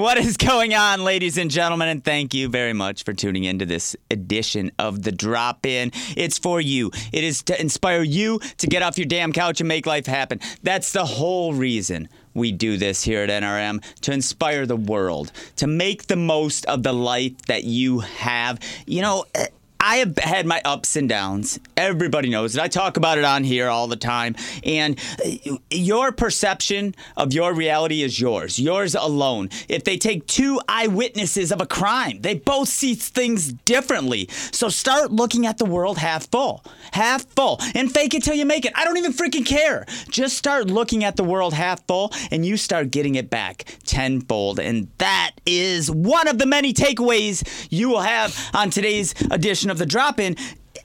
What is going on, ladies and gentlemen? And thank you very much for tuning into this edition of The Drop In. It's for you, it is to inspire you to get off your damn couch and make life happen. That's the whole reason we do this here at NRM to inspire the world, to make the most of the life that you have. You know, eh, I have had my ups and downs. Everybody knows it. I talk about it on here all the time. And uh, your perception of your reality is yours, yours alone. If they take two eyewitnesses of a crime, they both see things differently. So start looking at the world half full, half full, and fake it till you make it. I don't even freaking care. Just start looking at the world half full, and you start getting it back tenfold. And that is one of the many takeaways you will have on today's edition of the drop in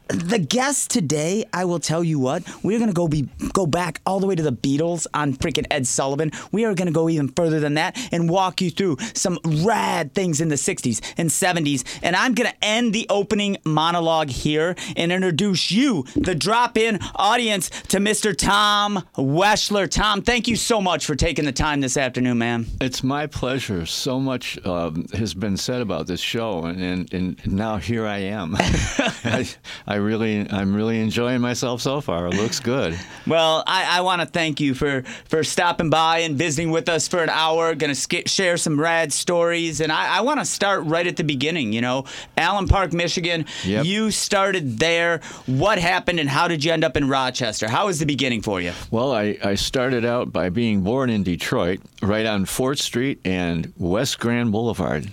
the guest today, I will tell you what, we're gonna go be go back all the way to the Beatles on freaking Ed Sullivan. We are gonna go even further than that and walk you through some rad things in the 60s and 70s. And I'm gonna end the opening monologue here and introduce you, the drop-in audience, to Mr. Tom Weschler. Tom, thank you so much for taking the time this afternoon, man. It's my pleasure. So much um, has been said about this show, and, and, and now here I am. I, I really, I'm really enjoying myself so far. It looks good. Well, I, I want to thank you for for stopping by and visiting with us for an hour. Going to sk- share some rad stories, and I, I want to start right at the beginning. You know, Allen Park, Michigan. Yep. You started there. What happened, and how did you end up in Rochester? How was the beginning for you? Well, I, I started out by being born in Detroit, right on Fort Street and West Grand Boulevard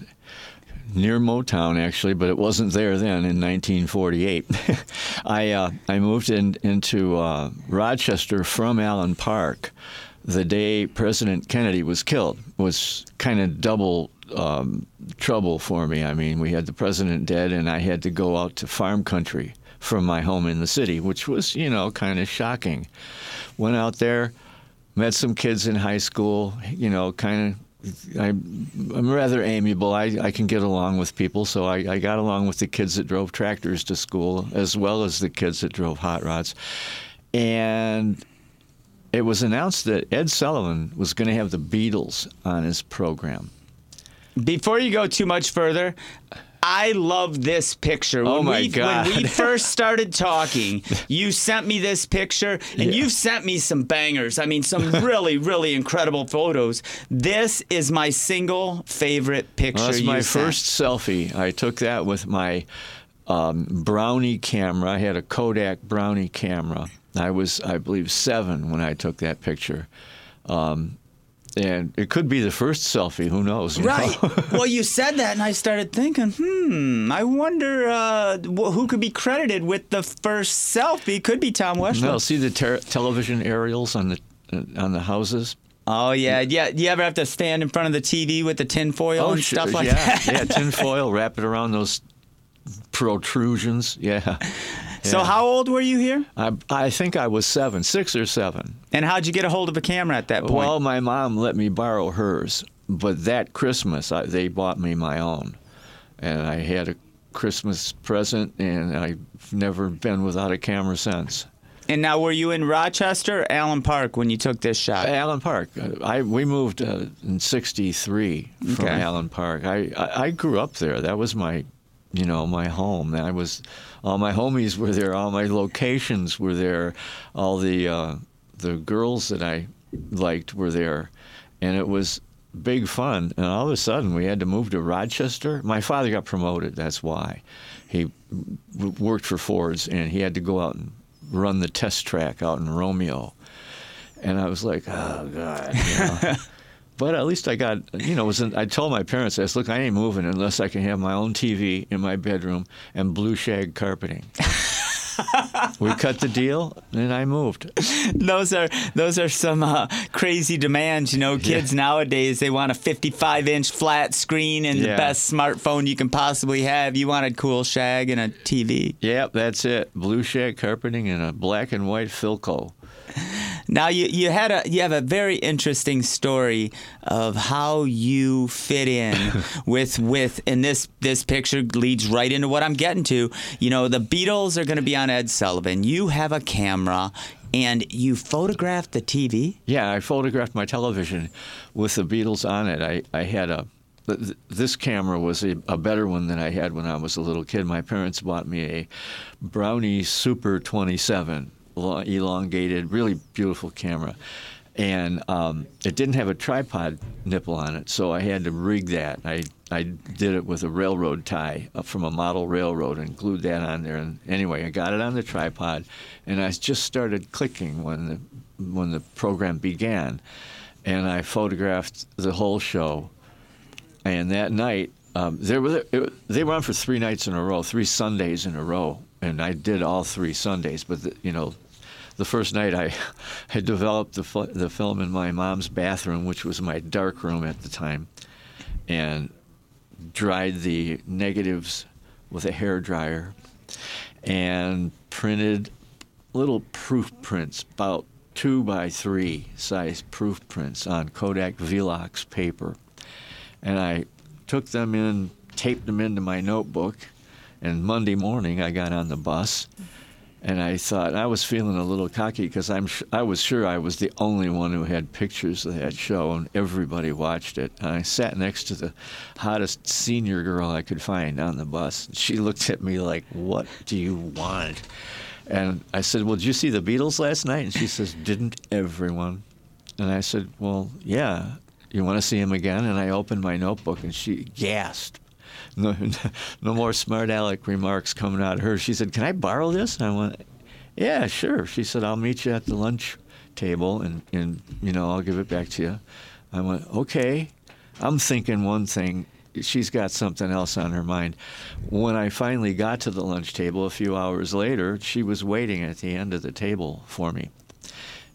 near Motown actually, but it wasn't there then in 1948. I uh, I moved in, into uh, Rochester from Allen Park the day President Kennedy was killed. Was kind of double um, trouble for me. I mean, we had the president dead, and I had to go out to farm country from my home in the city, which was you know kind of shocking. Went out there. Met some kids in high school, you know, kind of I, am rather amiable. I, I can get along with people, so I, I got along with the kids that drove tractors to school as well as the kids that drove hot rods. And it was announced that Ed Sullivan was going to have the Beatles on his program. Before you go too much further, I love this picture. Oh my we, God. When we first started talking, you sent me this picture, and Yeah. you've sent me some bangers. I mean, some really, really incredible photos. This is my single favorite picture. Well, that's my sent. first selfie. I took that with my um, Brownie camera. I had a Kodak Brownie camera. I was, I believe, seven when I took that picture. Um, and it could be the first selfie. Who knows? you know? Right. well, you said that, and I started thinking, hmm, I wonder uh, who could be credited with the first selfie. Could be Tom Weschler. no, see the ter- television aerials on the uh, on the houses. Oh yeah, yeah. Do you ever have to stand in front of the TV with the tin tinfoil and sure, stuff like yeah, that? yeah, tinfoil, wrap it around those protrusions. Yeah. So how old were you here? I, I think I was seven, six or seven. And how'd you get a hold of a camera at that point? Well, my mom let me borrow hers, but that Christmas I, they bought me my own, and I had a Christmas present, and I've never been without a camera since. and now were you in Rochester or Allen Park when you took this shot? Allen Park. I we moved uh, in '63 from Okay. Allen Park. I, I I grew up there. That was my, you know, my home. I was, all my homies were there. All my locations were there. All the uh, the girls that I liked were there, and it was big fun. And all of a sudden, we had to move to Rochester. My father got promoted. That's why. He worked for Ford's, and he had to go out and run the test track out in Romeo and I was like, oh god. You know? but at least I got, you know, was in, I told my parents, I said, look, I ain't moving unless I can have my own TV in my bedroom and blue shag carpeting. we cut the deal, and I moved. those are those are some uh, crazy demands. You know, kids nowadays they want a 55 inch flat screen and the best smartphone you can possibly have. You wanted cool shag and a TV. Yep, that's it. Blue shag carpeting and a black and white Philco. Now you you had a you have a very interesting story of how you fit in with with and this this picture leads right into what I'm getting to. You know, the Beatles are going to be on Ed Sullivan. You have a camera and you photographed the TV. Yeah, I photographed my television with the Beatles on it. I, I had a th- th- this camera was a, a better one than I had when I was a little kid. My parents bought me a Brownie Super 27, lo- elongated, really beautiful camera. And um, it didn't have a tripod nipple on it, so I had to rig that. I, I did it with a railroad tie up from a model railroad and glued that on there. And anyway, I got it on the tripod, and I just started clicking when the when the program began, and I photographed the whole show. And that night, um, there it, they were on for three nights in a row, three Sundays in a row, and I did all three Sundays. But the, you know, the first night I had developed the the film in my mom's bathroom, which was my dark room at the time, and dried the negatives with a hair dryer, and printed little proof prints about two by three size proof prints on Kodak Velox paper. And I took them in, taped them into my notebook, and Monday morning I got on the bus. And I thought I was feeling a little cocky because I'm sh- I was sure I was the only one who had pictures of that show, and everybody watched it. And I sat next to the hottest senior girl I could find on the bus. She looked at me like, "What do you want?" And I said, Well, did you see the Beatles last night? And she says, Didn't everyone? And I said, Well, yeah. You want to see him again? And I opened my notebook and she gasped. No, no more smart aleck remarks coming out of her. She said, Can I borrow this? And I went, Yeah, sure. She said, I'll meet you at the lunch table and, and you know, I'll give it back to you. I went, Okay. I'm thinking one thing she's got something else on her mind. When I finally got to the lunch table a few hours later, she was waiting at the end of the table for me.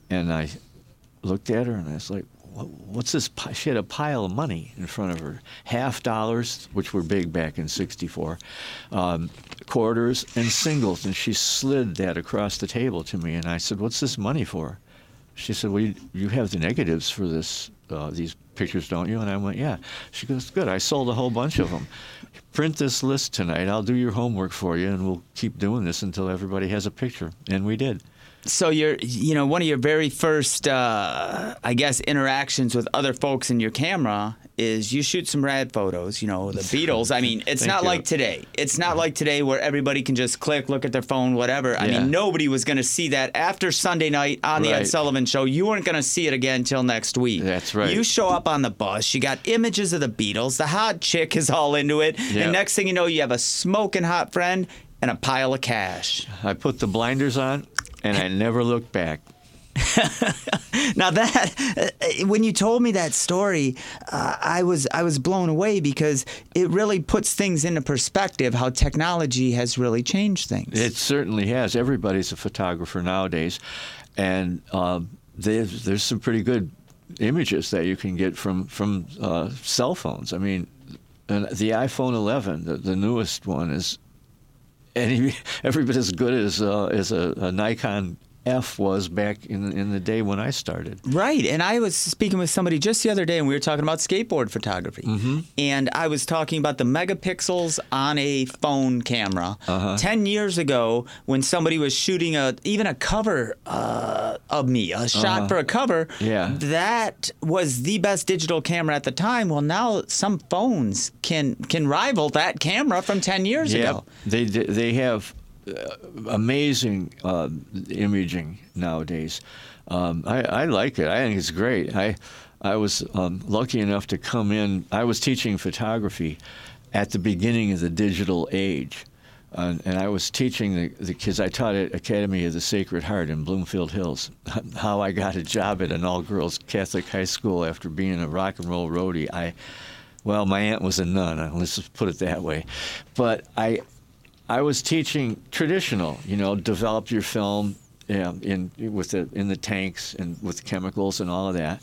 And I looked at her and I was like, What's this? She had a pile of money in front of her half dollars, which were big back in 64, um, quarters, and singles. And she slid that across the table to me. And I said, What's this money for? She said, Well, you, you have the negatives for this uh, these pictures, don't you? And I went, Yeah. She goes, Good. I sold a whole bunch of them. Print this list tonight. I'll do your homework for you, and we'll keep doing this until everybody has a picture. And we did. So you're, you know, one of your very first, uh, I guess, interactions with other folks in your camera is you shoot some rad photos. You know, the Beatles. I mean, it's not you. like today. It's not like today where everybody can just click, look at their phone, whatever. I Yeah. mean, nobody was going to see that after Sunday night on the Ed Sullivan Show. You weren't going to see it again until next week. That's right. You show up on the bus. You got images of the Beatles. The hot chick is all into it. Yeah. And next thing you know, you have a smoking hot friend and a pile of cash. I put the blinders on, and I never looked back. Now that uh, when you told me that story, uh, I was I was blown away because it really puts things into perspective how technology has really changed things. It certainly has. Everybody's a photographer nowadays, and um, there's there's some pretty good images that you can get from from uh, cell phones. I mean, and the iPhone 11, the, the newest one, is any every bit as good as uh, as a, a Nikon F was back in in the day when I started. Right. And I was speaking with somebody just the other day, and we were talking about skateboard photography. Mm-hmm. And I was talking about the megapixels on a phone camera. Uh-huh. 10 years ago, when somebody was shooting a even a cover uh, of me, a shot for a cover, Uh-huh. Yeah. that was the best digital camera at the time. Well, now some phones can, can rival that camera from 10 years Yeah, ago. they they have amazing uh, imaging nowadays. Um, I, I like it. I think it's great. I I was um, lucky enough to come in. I was teaching photography at the beginning of the digital age. And, I was teaching the, the kids. I taught at Academy of the Sacred Heart in Bloomfield Hills. How I got a job at an all-girls Catholic high school after being a rock and roll roadie. I, well, my aunt was a nun. uh, Let's just put it that way. But I, I was teaching traditional. You know, develop your film yeah, in with the in the tanks and with chemicals and all of that.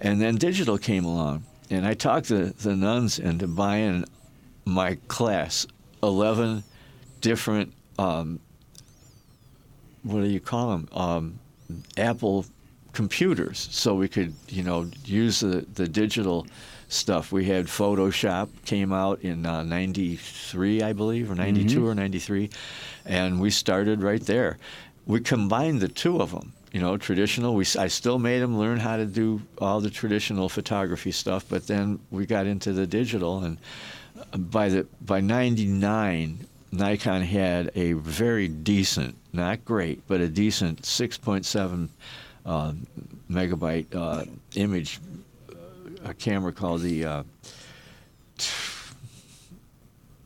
And then digital came along, and I talked the the nuns into buying my class eleven different. Um, what do you call them? Um, Apple computers, so we could you know use the the digital stuff. We had Photoshop came out in uh, '93, I believe, or '92 or '93, and we started right there. We combined the two of them, you know, traditional. We I still made them learn how to do all the traditional photography stuff, but then we got into the digital, and by the by '99, Nikon had a very decent, not great, but a decent 6.7 uh, megabyte uh, image, uh, a camera called the uh,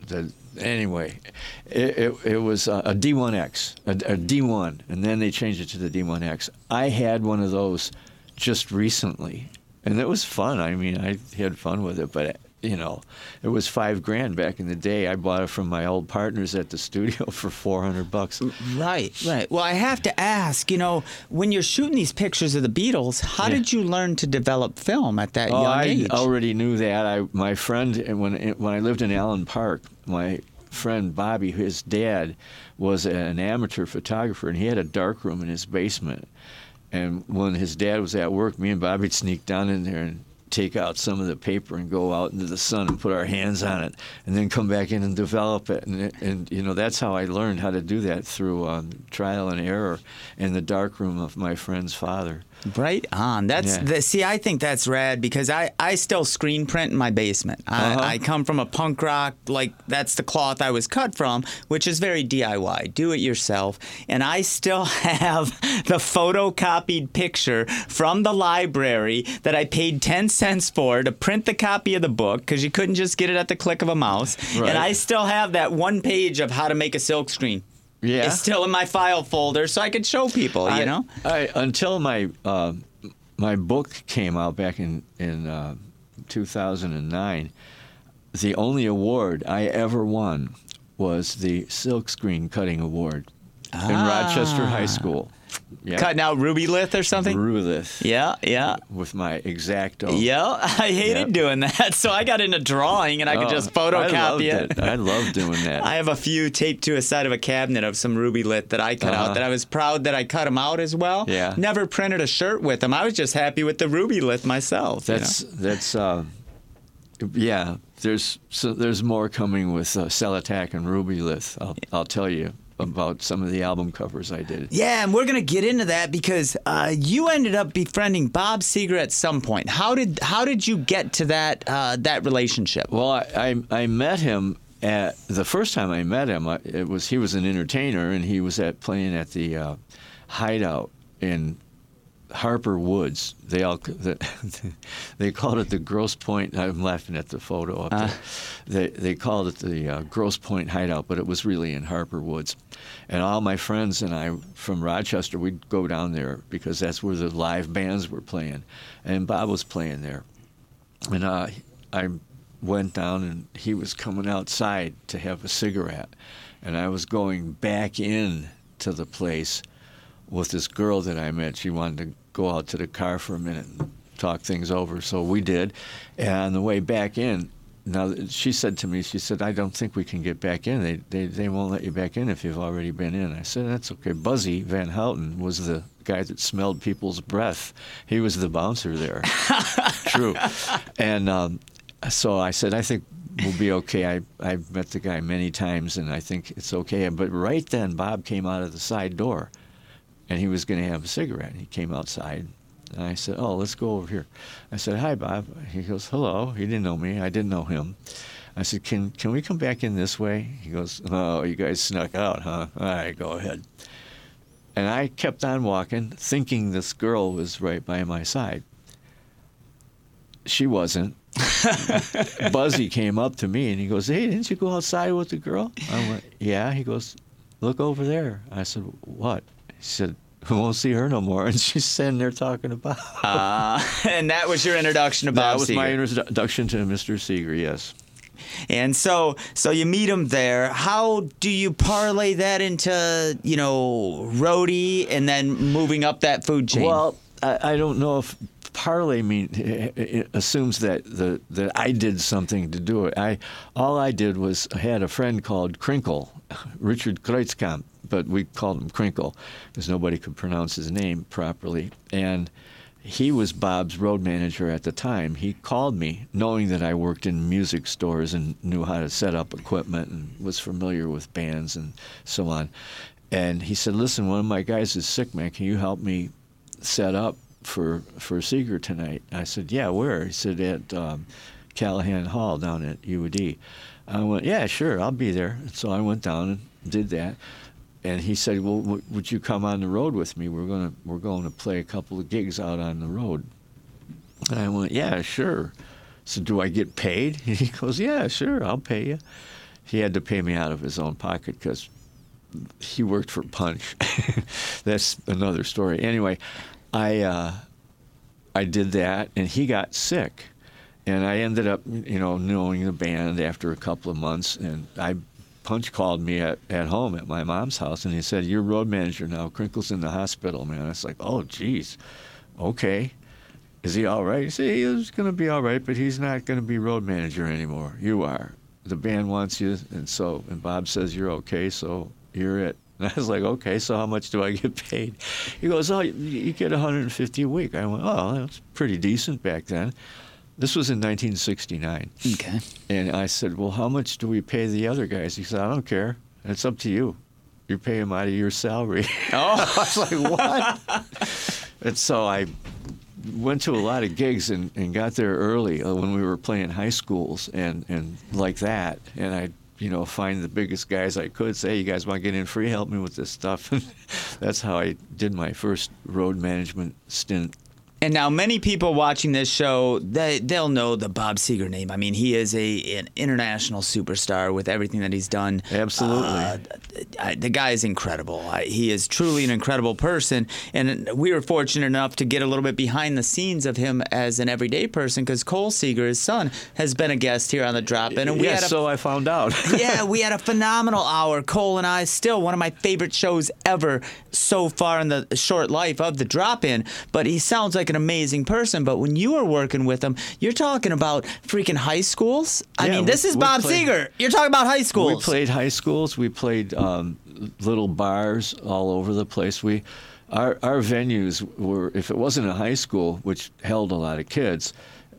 the anyway, it, it, it was a, a D1X, a a D1, and then they changed it to the D1X. I had one of those just recently, and it was fun. I mean, I had fun with it, but you know, it was five grand back in the day. I bought it from my old partners at the studio for four hundred bucks. Right, right. Well, I have to ask, you know, when you're shooting these pictures of the Beatles, how Yeah. did you learn to develop film at that Oh, young I age? already knew that. I my friend eh, when eh, when I lived in Allen Park, my friend Bobby, his dad was an amateur photographer, and he had a dark room in his basement. And when his dad was at work, me and Bobby'd sneak down in there and take out some of the paper and go out into the sun and put our hands on it, and then come back in and develop it. And, and you know that's how I learned how to do that through um, trial and error in the dark room of my friend's father. Right on. That's Yeah. the, see. I think that's rad because I, I still screen print in my basement. I, Uh-huh. I come from a punk rock like that's the cloth I was cut from, which is very DIY, do it yourself. And I still have the photocopied picture from the library that I paid ten cents for to print the copy of the book because you couldn't just get it at the click of a mouse. Right. And I still have that one page of how to make a silk screen. Yeah. It's still in my file folder, so I could show people. You I- know. I, until my uh, my book came out back in in uh, 2009, the only award I ever won was the Silkscreen Cutting Award in Rochester High School. Yeah, Cutting out ruby lith or something. Rulith Yeah, yeah. with my exacto. Yeah, I hated doing that. So I got into drawing and I could Oh, just I photocopy loved it. I love doing that. I have a few taped to a side of a cabinet of some ruby lith that I cut Uh-huh. out that I was proud that I cut them out as well. Yeah. Never printed a shirt with them. I was just happy with the ruby lith myself. you know? That's that's uh, yeah. There's so there's more coming with uh, Celotac and Ruby Lith. I'll I'll tell you about some of the album covers I did. Yeah, and we're gonna get into that because uh, you ended up befriending Bob Seger at some point. How did how did you get to that uh, that relationship? Well, I, I I met him at the first time I met him. It was he was an entertainer and he was at playing at the uh, Hideout in Harper Woods. They all they called it the Grosse Pointe. I'm laughing at the photo up there. They they called it the uh, Grosse Pointe Hideout, but it was really in Harper Woods. And all my friends and I from Rochester, we'd go down there because that's where the live bands were playing, and Bob was playing there. And uh, I went down, and he was coming outside to have a cigarette, and I was going back in to the place with this girl that I met. She wanted to go out to the car for a minute and talk things over, so we did. And on the way back in, now she said to me, she said, "I don't think we can get back in. They they they won't let you back in if you've already been in." I said, "That's okay." Buzzy Van Houten was the guy that smelled people's breath. He was the bouncer there. True. And um, so I said, I think we'll be okay. I, I've met the guy many times and I think it's okay. But right then, Bob came out of the side door and he was going to have a cigarette. And He came outside and I said, Oh, let's go over here. I said, Hi, Bob. He goes, Hello. He didn't know me. I didn't know him. I said, Can, can we come back in this way? He goes, Oh, you guys snuck out, huh? All right, go ahead. And I kept on walking, thinking this girl was right by my side. She wasn't. Buzzy came up to me and he goes, Hey, didn't you go outside with the girl? I went, Yeah. He goes, Look over there. I said, What? He said, We won't see her no more. And she's sitting there talking about. Uh, and that was your introduction to Bob that was my introduction to Mr. Seger, yes. And so, so you meet him there. How do you parlay that into, you know, roadie and then moving up that food chain? Well, I, I don't know if parlay mean assumes that the that I did something to do it. I all I did was I had a friend called Crinkle, Richard Kreutzkamp, but we called him Crinkle because nobody could pronounce his name properly, and. He was Bob's road manager at the time. He called me knowing that I worked in music stores and knew how to set up equipment and was familiar with bands and so on. and he said, "Listen, one of my guys is sick, man. Can you help me set up for for Seger tonight?" I said, "Yeah, where?" He said, "At um, Calihan Hall down at UD." I went, "Yeah, sure, I'll be there." So I went down and did that. And he said, "Well, w- would you come on the road with me? We're gonna we're going to play a couple of gigs out on the road." And I went, "Yeah, sure." So do I get paid? He goes, "Yeah, sure, I'll pay you." He had to pay me out of his own pocket because he worked for Punch. That's another story. Anyway, I uh, I did that, and he got sick, and I ended up, you know, knowing the band after a couple of months, and I. Punch called me at, at home at my mom's house and he said, You're road manager now. Crinkle's in the hospital, man. It's like, Oh, geez. Okay. Is he all right? He said, He's going to be all right, but he's not going to be road manager anymore. You are. The band wants you. And so, and Bob says, You're okay, so you're it. And I was like, okay, so how much do I get paid? He goes, oh, you get 150 a week. I went, oh, that's pretty decent back then. This was in 1969. Okay. And I said, well, how much do we pay the other guys? He said, I don't care. It's up to you. You pay them out of your salary. Oh. I was like, what? and so I went to a lot of gigs and, and got there early uh, when we were playing high schools and, and like that. And I, you know, find the biggest guys I could, say, hey, you guys want to get in free? Help me with this stuff. And that's how I did my first road management stint And now, many people watching this show, they they'll know the Bob Seger name. I mean, he is a an international superstar with everything that he's done. Absolutely. Uh, I, the guy is incredible. I, he is truly an incredible person, and we were fortunate enough to get a little bit behind the scenes of him as an everyday person because Cole Seger, his son, has been a guest here on the Drop In, and we yeah, a so I found out. yeah, we had a phenomenal hour. Cole and I, still one of my favorite shows ever so far in the short life of the drop in. But he sounds like an amazing person. But when you are working with him, you're talking about freaking high schools. I Yeah, mean, we- this is we Bob played- Seger. You're talking about high schools. We played high schools. We played um, little bars all over the place. We, our our venues were if it wasn't a high school, which held a lot of kids,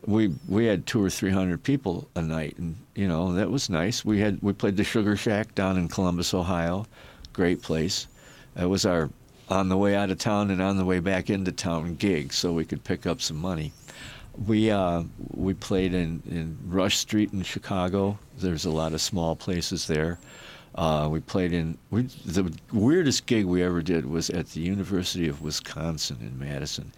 we we had two or three hundred people a night, and you know that was nice. We had we played the Sugar Shack down in Columbus, Ohio, great place. That was our on the way out of town and on the way back into town gigs so we could pick up some money. We uh, we played in, in Rush Street in Chicago. There's a lot of small places there. Uh, we played in we, the weirdest gig we ever did was at the University of Wisconsin in Madison.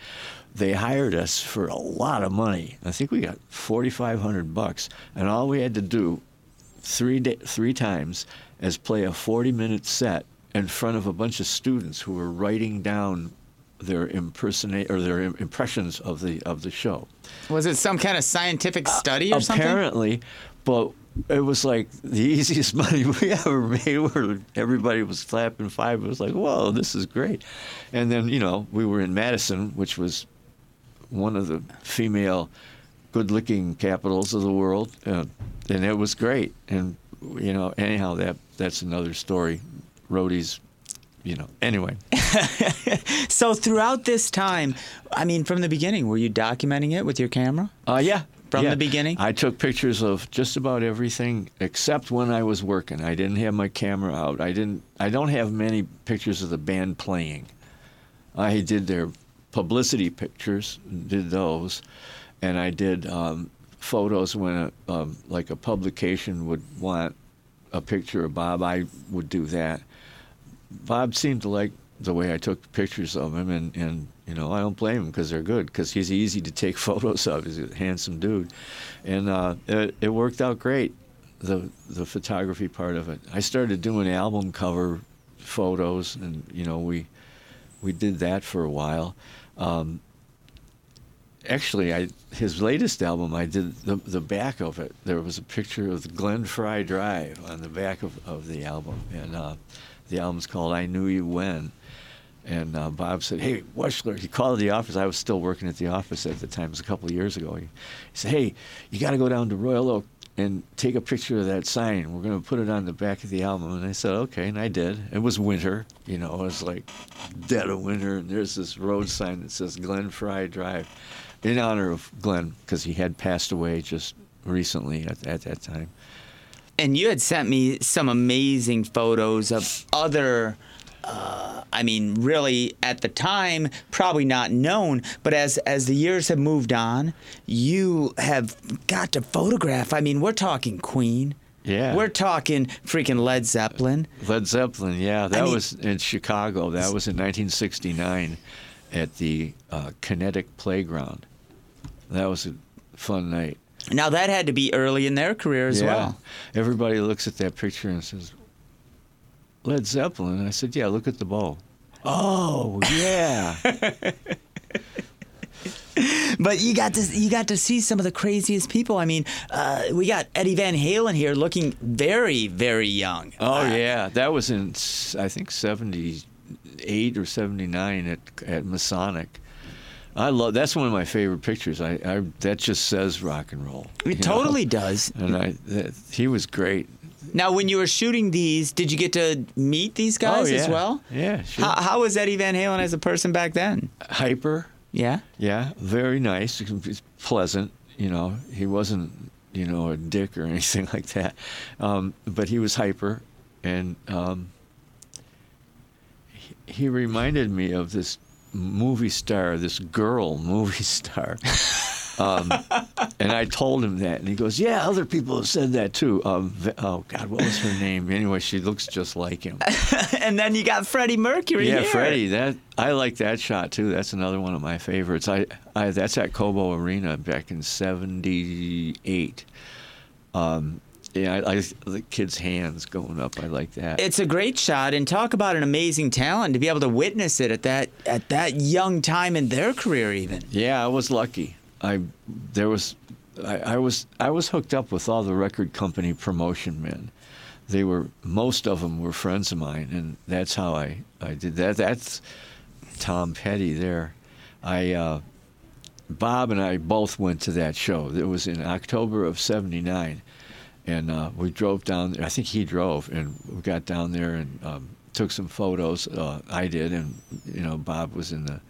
They hired us for a lot of money. I think we got 4,500 bucks, and all we had to do three da three times is play a 40 minute set in front of a bunch of students who were writing down their impersonate or their im- impressions of the of the show. Was it some kind of scientific study or something? Apparently, but it was like the easiest money we ever made. Where everybody was clapping five. It was like, whoa, this is great. And then you know we were in Madison, which was one of the female good-looking capitals of the world, uh, and it was great. And you know, anyhow, that that's another story. Roadies, you know. Anyway, So throughout this time, I mean, from the beginning, were you documenting it with your camera? Uh, yeah. From yeah. the beginning? I took pictures of just about everything except when I was working. I didn't have my camera out. I didn't. I don't have many pictures of the band playing. I did their publicity pictures, did those, and I did um, photos when a, um, like a publication would want a picture of Bob. I would do that. Bob seemed to like the way I took pictures of him, and, and you know I don't blame him because they're good because he's easy to take photos of. He's a handsome dude, and uh, it, it worked out great. The the photography part of it. I started doing album cover photos, and you know we we did that for a while. Um, actually, I his latest album, I did the the back of it. There was a picture of the Glenn Frey Drive on the back of, of the album, and uh, the album's called "I Knew You When." And uh, Bob said, "Hey, Weschler," he called the office. I was still working at the office at the time. It was a couple of years ago. He, he said, "Hey, you got to go down to Royal Oak and take a picture of that sign. We're going to put it on the back of the album." And I said, "Okay," and I did. It was winter, you know. It was like dead of winter, and there's this road sign that says Glenn Frey Drive, in honor of Glenn because he had passed away just recently at, at that time. And you had sent me some amazing photos of other uh, I mean, really at the time, probably not known, but as as the years have moved on, you have got to photograph. I mean, we're talking Queen. Yeah. We're talking freaking Led Zeppelin. Led Zeppelin, yeah, that mean- was in Chicago. That was in 1969 at the uh, Kinetic Playground. That was a fun night. Now that had to be early in their career as yeah. well. Everybody looks at that picture and says, Led Zeppelin. And I said, Yeah, look at the bow. Oh, yeah. But you got to you got to see some of the craziest people. I mean, uh, we got Eddie Van Halen here, looking very very young. oh, Uh, yeah. That was in, I think, 78 or 79 at, at Masonic. I love that's one of my favorite pictures. I, I that just says rock and roll. It know? totally does. And I that, he was great. Now, when you were shooting these, did you get to meet these guys oh, yeah. as well? Yeah, sure. How, how was Eddie Van Halen as a person back then? Hyper. Yeah. Yeah, very nice. Pleasant. You know, he wasn't, you know, a dick or anything like that. Um, but he was hyper, and um, he, he reminded me of this movie star, this girl movie star. Um, and I told him that, and he goes, "Yeah, other people have said that too." Um, oh God, what was her name? Anyway, she looks just like him. and then you got Freddie Mercury. Yeah, here. Freddie. That I like that shot too. That's another one of my favorites. I, I that's at Cobo Arena back in '78. Um, yeah, I, I the kid's hands going up. I like that. It's a great shot, and talk about an amazing talent to be able to witness it at that at that young time in their career, even. yeah, I was lucky. I there was I, I was I was hooked up with all the record company promotion men. They were most of them were friends of mine, and that's how I I did that. That's Tom Petty there. I uh, Bob and I both went to that show. It was in October of '79, and uh, we drove down. I think he drove, and we got down there and um, took some photos. Uh, I did, and you know Bob was in the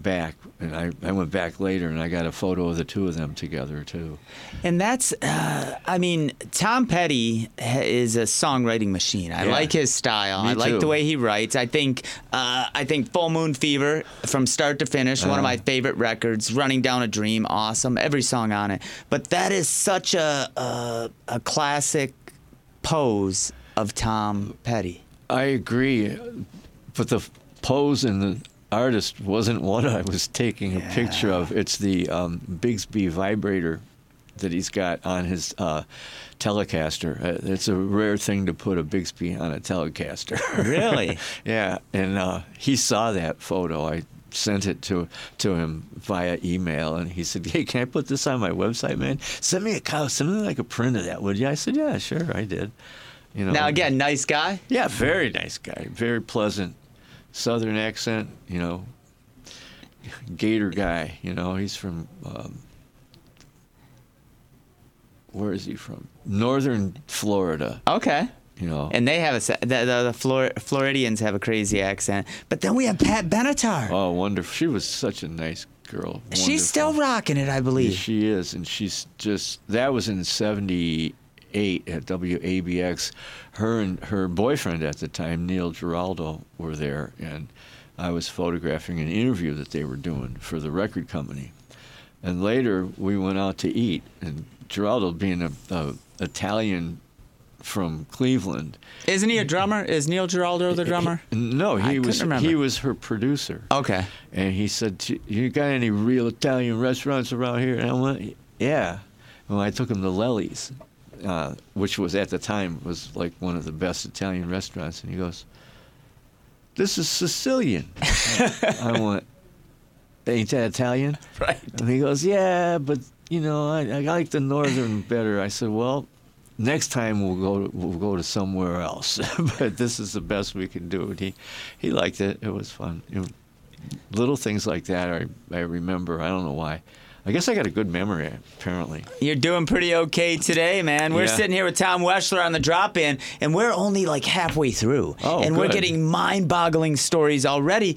back, and I, I went back later, and I got a photo of the two of them together too. And that's, uh, I mean, Tom Petty is a songwriting machine. I Yeah. like his style. Me I like too. the way he writes. I think, uh, I think Full Moon Fever, from start to finish, one of Uh-huh. my favorite records. Running Down a Dream, awesome. Every song on it. But that is such a a, a classic pose of Tom Petty. I agree, but the pose and the artist wasn't what I was taking a picture of. It's the um, Bigsby vibrator that he's got on his uh, Telecaster. Uh, it's a rare thing to put a Bigsby on a Telecaster. Really? yeah, and uh, he saw that photo. I sent it to to him via email, and he said, "Hey, can I put this on my website, man? Send me a cow, send me like a print of that, would you?" I said, "Yeah, sure, I did." You know. Now again, nice guy. Yeah, very nice guy. Very pleasant, southern accent. You know, Gator guy. You know, he's from. Um, where is he from? Northern Florida. Okay. You know. And they have a the the, the Flor- Floridians have a crazy accent. But then we have Pat Benatar. oh, wonderful! She was such a nice girl. She's still rocking it, I believe. She is, and she's just. That was in '78 at WABX. Her and her boyfriend at the time, Neil Giraldo, were there, and I was photographing an interview that they were doing for the record company. And later we went out to eat, and Giraldo, being a, a Italian from Cleveland, Isn't he a drummer? Is Neil Giraldo the drummer? no, I he couldn't was remember. he was her producer. Okay. And he said, "You got any real Italian restaurants around here?" And I went, "Yeah." Well, I took him to Lelli's, uh, which was at the time was like one of the best Italian restaurants, and he goes, "This is Sicilian." I went, "Ain't that Italian?" Right. And he goes, "Yeah, but you know, I, I like the northern better." I said, "Well." Next time we'll go to, we'll go to somewhere else, but this is the best we can do. And he he liked it. It was fun. You know, little things like that I, I remember. I don't know why. I guess I got a good memory, apparently. You're doing pretty okay today, man. We're Yeah. sitting here with Tom Weschler on the drop in, and we're only like halfway through. Oh, and we're getting mind boggling stories already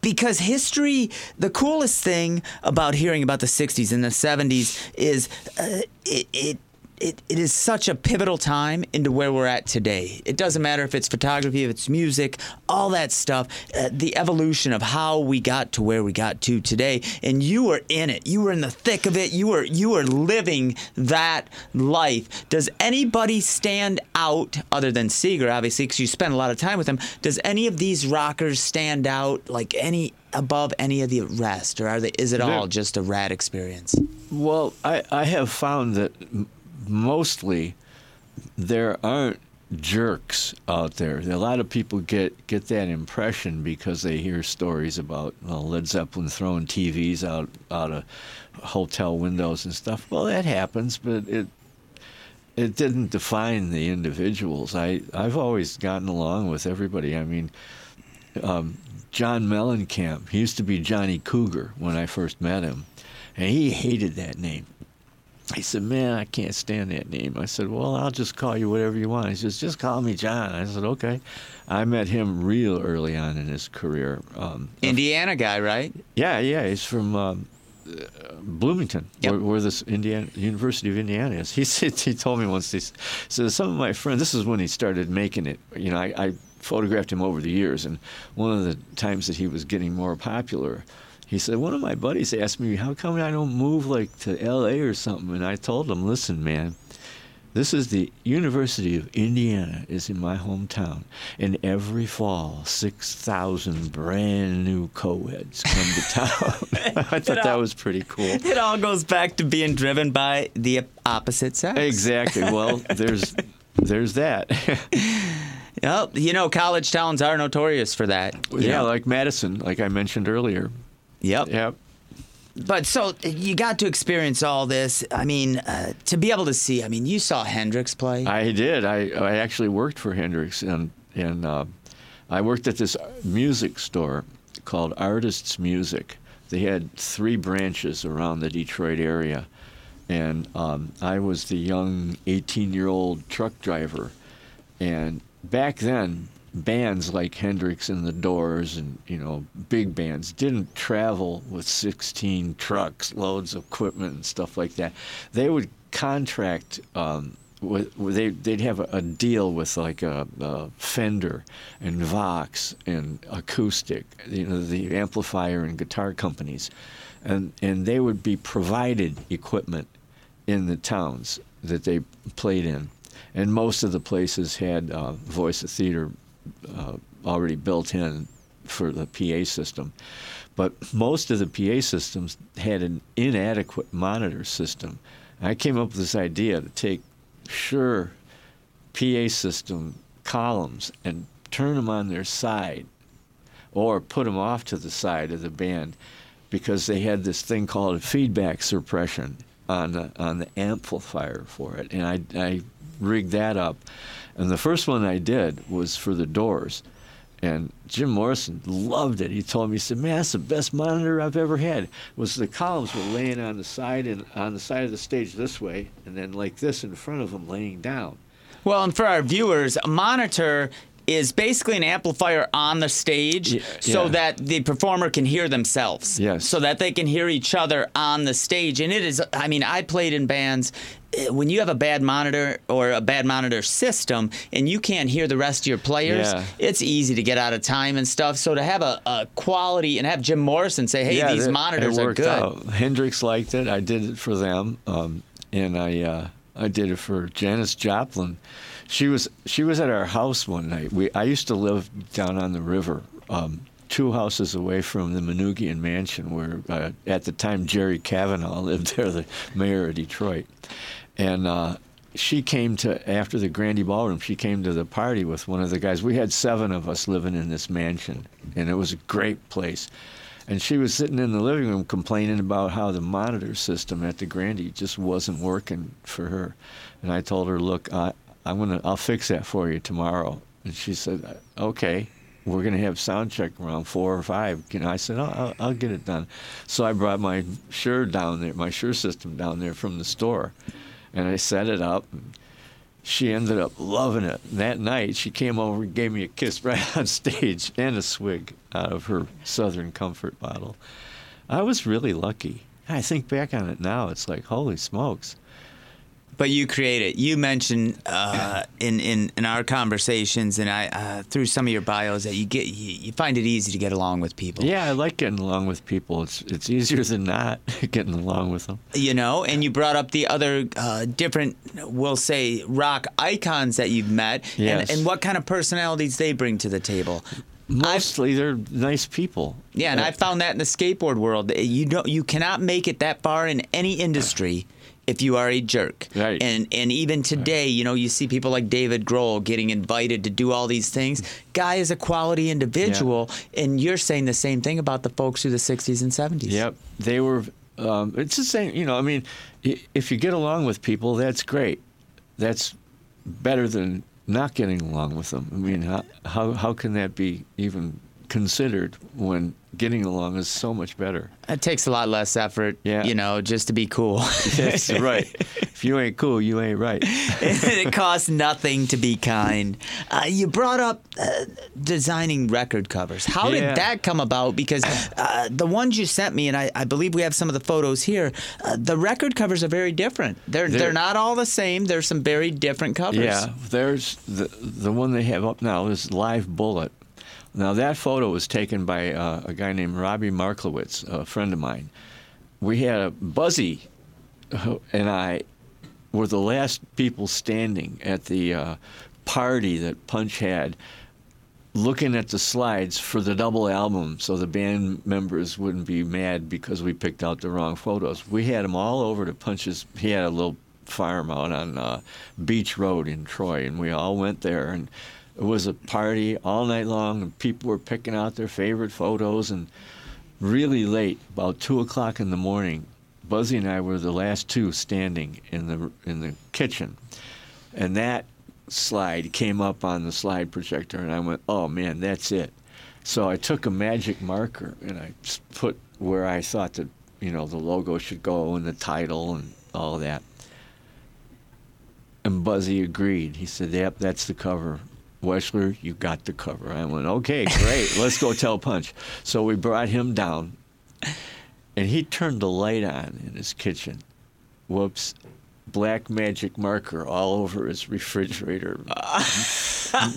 because history, the coolest thing about hearing about the 60s and the 70s is uh, it, it it, it is such a pivotal time into where we're at today. It doesn't matter if it's photography, if it's music, all that stuff, uh, the evolution of how we got to where we got to today. And you were in it. You were in the thick of it. You were you were living that life. Does anybody stand out other than Seger, obviously, because you spend a lot of time with him? Does any of these rockers stand out like any above any of the rest, or are they? Is it all just a rad experience? Well, I, I have found that mostly there aren't jerks out there. A lot of people get, get that impression because they hear stories about well, Led Zeppelin throwing TVs out out of hotel windows and stuff. Well, that happens, but it it didn't define the individuals. I I've always gotten along with everybody. I mean, um, John Mellencamp. He used to be Johnny Cougar when I first met him, and he hated that name. He said, "Man, I can't stand that name." I said, "Well, I'll just call you whatever you want." He says, "Just call me John." I said, "Okay." I met him real early on in his career. Um, Indiana guy, right? yeah, yeah, he's from um, Bloomington, Yep. where, where this Indiana University of Indiana is. He said he told me once. He said some of my friends. This is when he started making it. You know, I, I photographed him over the years, and one of the times that he was getting more popular. He said, one of my buddies asked me, how come I don't move like to L.A. or something? And I told him, listen, man, this is the University of Indiana is in my hometown, and every fall, six thousand brand new co-eds come to town. I thought that was pretty cool. It all goes back to being driven by the opposite sex. Exactly. Well, there's there's that. Well, you know, college towns are notorious for that. yeah, know. like Madison, like I mentioned earlier. Yep. Yep. But so you got to experience all this. I mean, uh, to be able to see. I mean, you saw Hendrix play. I did. I I actually worked for Hendrix, and and uh, I worked at this music store called Artists Music. They had three branches around the Detroit area, and um, I was the young 18-year-old truck driver. And back then, bands like Hendrix and the Doors and you know big bands didn't travel with 16 trucks, loads of equipment and stuff like that. They would contract. Um, with, they they'd have a, a deal with like a, a Fender and Vox and acoustic, you know, the amplifier and guitar companies, and and they would be provided equipment in the towns that they played in, and most of the places had uh, voice of theater uh, already built in for the PA system, but most of the PA systems had an inadequate monitor system. I came up with this idea to take Shure PA system columns and turn them on their side or put them off to the side of the band because they had this thing called feedback suppression on the on the amplifier for it, and I I rigged that up, and the first one I did was for the Doors, and Jim Morrison loved it. He told me, he said, "Man, that's the best monitor I've ever had." Was the columns were laying on the side and on the side of the stage this way, and then like this in front of them laying down. Well, and for our viewers, a monitor is basically an amplifier on the stage Yeah, so yeah. that the performer can hear themselves. Yes. So that they can hear each other on the stage. And it is, I mean, I played in bands. When you have a bad monitor or a bad monitor system and you can't hear the rest of your players, Yeah. it's easy to get out of time and stuff. So to have a, a quality and have Jim Morrison say, hey, yeah, these that- monitors it are good. Out. Hendrix liked it. I did it for them, um, and I uh, I did it for Janis Joplin. She was she was at our house one night. We I used to live down on the river. Um, Two houses away from the Manoogian Mansion, where uh, at the time Jerry Cavanagh lived there, the mayor of Detroit, and uh, she came to after the Grande Ballroom. She came to the party with one of the guys. We had seven of us living in this mansion, and it was a great place. And she was sitting in the living room complaining about how the monitor system at the Grande just wasn't working for her. And I told her, "Look, I, I'm gonna, I'll fix that for you tomorrow." And she said, "Okay." We're gonna have sound check around four or five. You know, I said, "I'll, I'll, I'll get it done." So I brought my Shure down there, my Shure system down there from the store, and I set it up. She ended up loving it. That night, she came over and gave me a kiss right on stage and a swig out of her Southern Comfort bottle. I was really lucky. I think back on it now, it's like, holy smokes. But you create it. You mentioned uh, in, in in our conversations and I uh, through some of your bios that you get you, you find it easy to get along with people. Yeah, I like getting along with people. It's it's easier than not getting along with them. You know, and you brought up the other uh, different, we'll say, rock icons that you've met, Yes. and, and what kind of personalities they bring to the table. Mostly, they're nice people. Yeah, and I found that in the skateboard world. You don't, you cannot make it that far in any industry if you are a jerk. Right. And and even today, you know, you see people like David Grohl getting invited to do all these things. Guy is a quality individual, and you're saying the same thing about the folks through the '60s and '70s. Yep, they were. Um, it's the same. You know, I mean, if you get along with people, that's great. That's better than not getting along with them. I mean, how how, how can that be even considered when getting along is so much better? It takes a lot less effort, Yeah. you know, just to be cool. That's right. If you ain't cool, you ain't right. it costs nothing to be kind. Uh, you brought up uh, designing record covers. How Yeah. did that come about? Because uh, the ones you sent me, and I, I believe we have some of the photos here, uh, the record covers are very different. They're, they're They're- not all the same. There's some very different covers. Yeah, there's the the one they have up now is Live Bullet. Now that photo was taken by uh, a guy named Robbie Marklowitz, a friend of mine. We had a Buzzy uh, and I were the last people standing at the uh, party that Punch had, looking at the slides for the double album, so the band members wouldn't be mad because we picked out the wrong photos. We had them all over to Punch's. He had a little farm out on uh, Beach Road in Troy, and we all went there and. It was a party all night long, and people were picking out their favorite photos. And really late, about two o'clock in the morning, Buzzy and I were the last two standing in the in the kitchen, and that slide came up on the slide projector, and I went, "Oh man, that's it." So I took a magic marker and I put where I thought that you know the logo should go and the title and all that. And Buzzy agreed. He said, "Yep, that's the cover." Weschler, you got the cover. I went, okay, great. Let's go tell Punch. So we brought him down, and he turned the light on in his kitchen. Whoops. Black magic marker all over his refrigerator.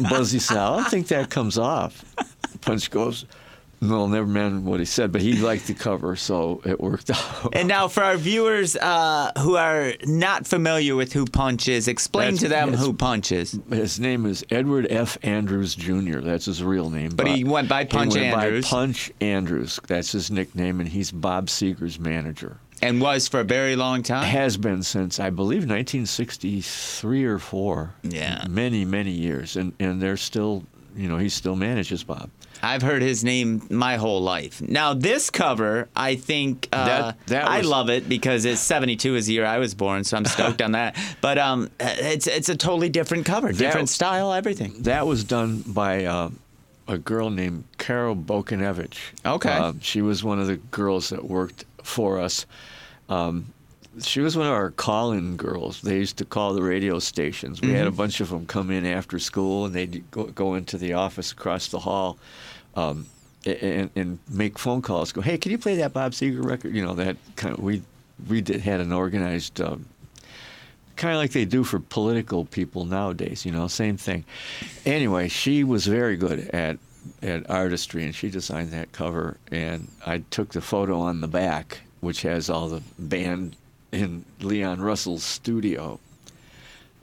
Buzzy said, I don't think that comes off. Punch goes, no, never mind what he said, but he liked the cover, so it worked out. And now, for our viewers uh, who are not familiar with who Punch is, explain That's- to them who Punch is. His name is Edward F. Andrews Jr. That's his real name. But he went by Punch he went Andrews. By Punch Andrews. That's his nickname, and he's Bob Seger's manager. And was for a very long time. Has been since I believe 1963 or four. Yeah. Many many years, and and they're still, you know, he still manages Bob. I've heard his name my whole life. Now this cover, I think uh, That- that I love it because it's 72 is the year I was born, so I'm stoked on that. But um, it's it's a totally different cover, different style, everything. That was done by uh, a girl named Carol Bokanevich. Okay. Uh, she was one of the girls that worked for us. Um, she was one of our call-in girls. They used to call the radio stations. We had a bunch of them come in after school, and they'd go, go into the office across the hall. Um, and, and make phone calls. Go, hey, can you play that Bob Seger record? You know that kind of. We we did had an organized um, kind of like they do for political people nowadays. You know, same thing. Anyway, she was very good at at artistry, and she designed that cover. And I took the photo on the back, which has all the band in Leon Russell's studio,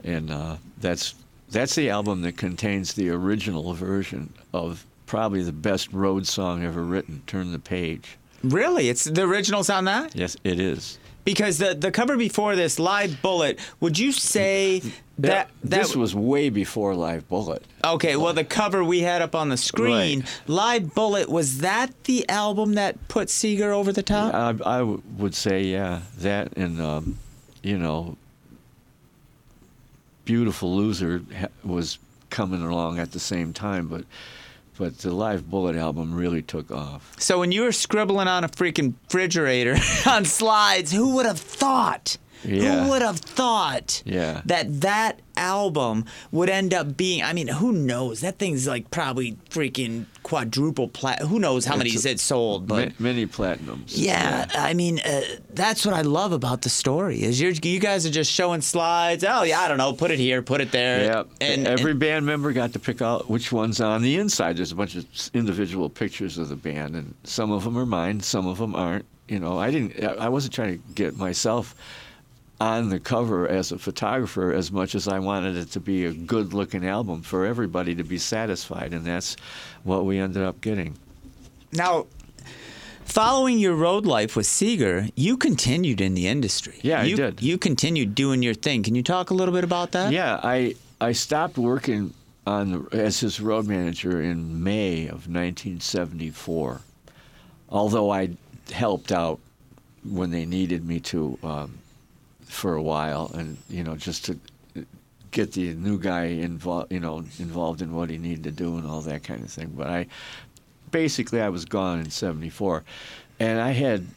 and uh, that's that's the album that contains the original version of probably the best road song ever written. Turn the page. Really, it's the originals on that. Yes, it is. Because the the cover before this, Live Bullet, would you say that that this was way before Live Bullet. Okay, well, the cover we had up on the screen, Right. Live Bullet, was that the album that put Seger over the top? I, I w- would say, yeah, that and um, you know, Beautiful Loser ha- was coming along at the same time, but but the Live Bullet album really took off. So when you were scribbling on a freaking refrigerator on slides, who would have thought Yeah. Who would have thought Yeah. that that album would end up being? I mean, who knows? That thing's like probably freaking quadruple plat. Who knows how many It's it sold? But Ma- many platinums. yeah, I mean, uh, that's what I love about the story is you guys are just showing slides. Oh yeah, I don't know, put it here, put it there. Yeah, and every and- band member got to pick out which one's on the inside. There's a bunch of individual pictures of the band, and some of them are mine, some of them aren't. You know, I didn't. I wasn't trying to get myself on the cover as a photographer as much as I wanted it to be a good-looking album for everybody to be satisfied, and that's what we ended up getting. now. Following your road life with Seger, you continued in the industry. Yeah, I you, did. You continued doing your thing. Can you talk a little bit about that? Yeah, I I stopped working on the, as his road manager in May of 1974. Although I helped out when they needed me to um, for a while, and you know just to get the new guy involved, you know, involved in what he needed to do and all that kind of thing. But I basically I was gone in '74, and I had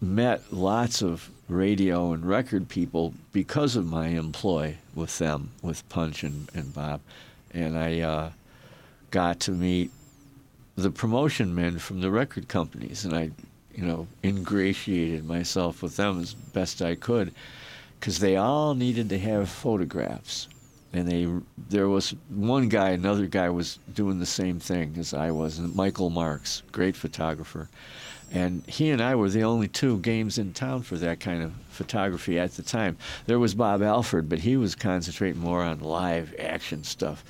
met lots of radio and record people because of my employ with them, with Punch and, and Bob. And I uh, got to meet the promotion men from the record companies, and I, you know, ingratiated myself with them as best I could, because they all needed to have photographs. And they, there was one guy, another guy was doing the same thing as I was, Michael Marks, great photographer. And he and I were the only two games in town for that kind of photography at the time. There was Bob Alford, but he was concentrating more on live action stuff.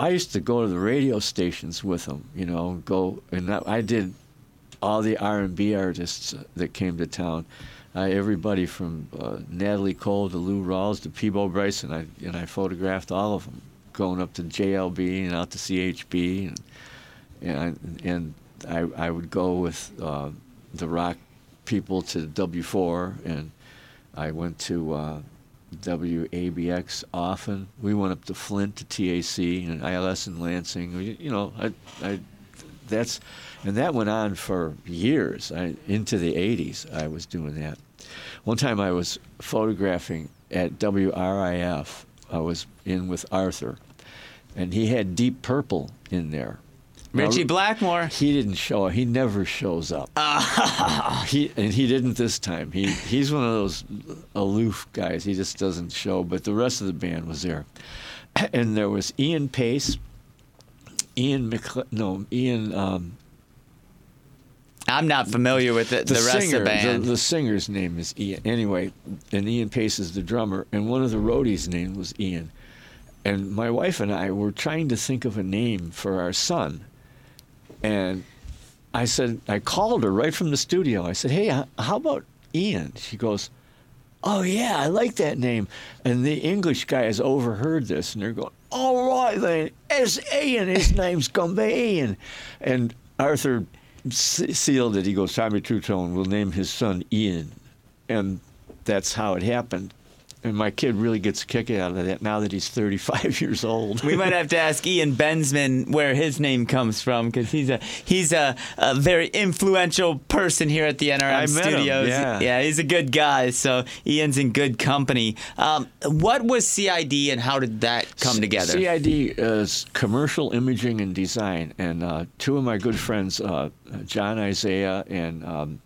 I used to go to the radio stations with him, you know, go and I did all the R&B artists that came to town. Uh, everybody from uh, Natalie Cole to Lou Rawls to Peabo Bryson, I, and I photographed all of them, going up to JLB and out to CHB, and and, and I, I would go with uh, the rock people to W4, and I went to uh, WABX often. We went up to Flint to TAC and ILS in Lansing. We- You know, I, I, that's, and that went on for years. I, into the 80s, I was doing that. One time I was photographing at WRIF. I was in with Arthur, and he had Deep Purple in there. Now, Ritchie Blackmore. he didn't show up. He never shows up. he and he didn't this time. He he's one of those aloof guys. He just doesn't show. But the rest of the band was there, and there was Ian Paice, Ian McCle- no Ian um, I'm not familiar with the, the, rest singer. of the band. The, singer's name is Ian. Anyway, and Ian Paice is the drummer, and one of the roadies' name was Ian. And my wife and I were trying to think of a name for our son, and I said I called her right from the studio. I said, "Hey, how about Ian?" She goes, "Oh yeah, I like that name." And the English guys overheard this, and they're going, "All right then, it's Ian. His name's gonna be Ian." And Arthur se- sealed it. He goes, "Tommy True Tone will name his son Ian," and that's how it happened. And my kid really gets a kick out of that now that he's 35 years old. we might have to ask Ian Bensman where his name comes from because he's a he's a, a very influential person here at the NRM I met him, studios. yeah. he's a good guy. So Ian's in good company. Um, what was CID and how did that come together? CID is commercial imaging and design, and uh, two of my good friends, uh, John Isaiah and um,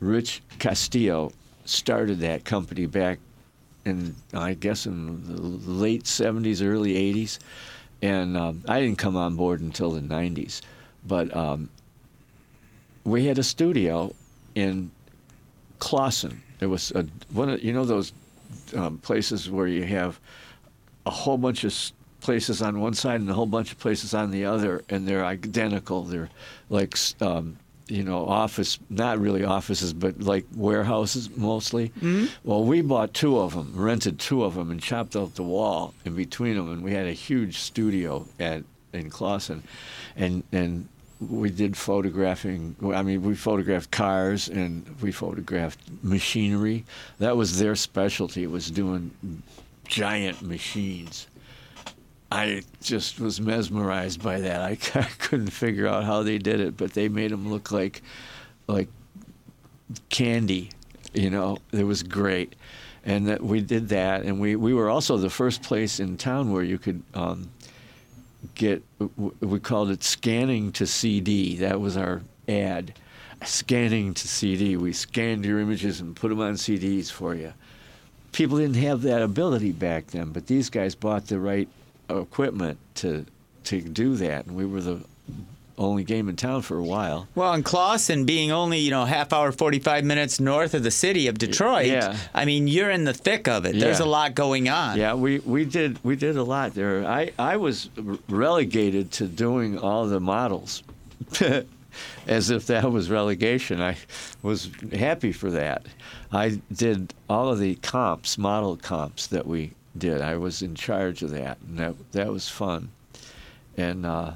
Rich Castillo, started that company back in I guess in the late '70s, early '80s, and um, I didn't come on board until the '90s, but um, we had a studio in Clawson. It was a, one of you know those um, places where you have a whole bunch of places on one side and a whole bunch of places on the other, and they're identical. They're like, um, you know, office, not really offices, but like warehouses mostly. Mm-hmm. Well, we bought two of them, rented two of them, and chopped out the wall in between them, and we had a huge studio at in Clawson, and and we did photographing. I mean, we photographed cars and we photographed machinery. That was their specialty. Was doing giant machines. I just was mesmerized by that. I, I couldn't figure out how they did it, but they made them look like like candy. You know, it was great, and that we did that, and we we were also the first place in town where you could. Um, get we called it scanning to CD. That was our ad, scanning to CD. We scanned your images and put them on CDs for you. People didn't have that ability back then, but these guys bought the right equipment to to do that, and we were the only game in town for a while. Well, and Clawson being only, you know, half hour, 45 minutes north of the city of Detroit, Yeah. I mean, you're in the thick of it. There's a lot going on. Yeah, we, we did we did a lot there. I, I was relegated to doing all the models, as if that was relegation. I was happy for that. I did all of the comps, model comps that we did. I was in charge of that, and that that was fun. And uh,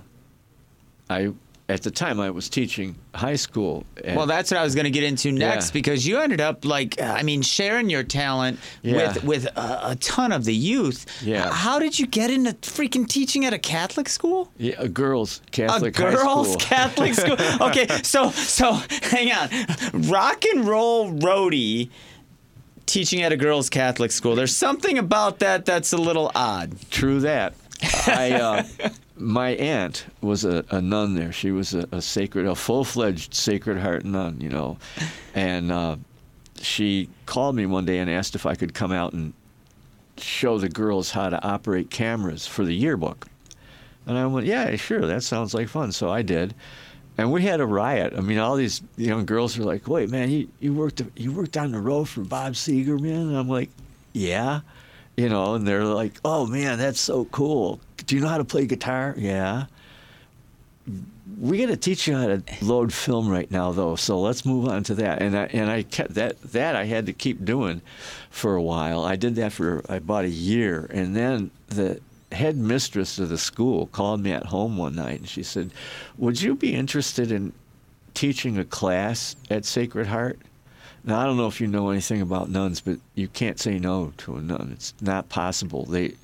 I at the time I was teaching high school. Well, that's what I was going to get into next Yeah. because you ended up like, I mean, sharing your talent Yeah. with with a, a ton of the youth. Yeah. How did you get into freaking teaching at a Catholic school? yeah, a girls Catholic a girls' school. Catholic school. Okay, so so hang on, rock and roll roadie. Teaching at a girls' Catholic school. There's something about that that's a little odd. True that. I, uh, my aunt was a, a nun there. She was a, a sacred, a full-fledged Sacred Heart nun, you know, and uh, she called me one day and asked if I could come out and show the girls how to operate cameras for the yearbook. And I went, yeah, sure, that sounds like fun. So I did. And we had a riot. I mean, all these young girls were like, "Wait, man, you, you worked you worked on the road for Bob Seger, man?" And I'm like, "Yeah," you know. And they're like, "Oh man, that's so cool. Do you know how to play guitar?" Yeah. We got to teach you how to load film right now, though. So let's move on to that. And I and I kept that that I had to keep doing for a while. I did that for about a year, and then the headmistress of the school called me at home one night, and she said, "Would you be interested in teaching a class at Sacred Heart?" Now I don't know if you know anything about nuns, but you can't say no to a nun. It's not possible. They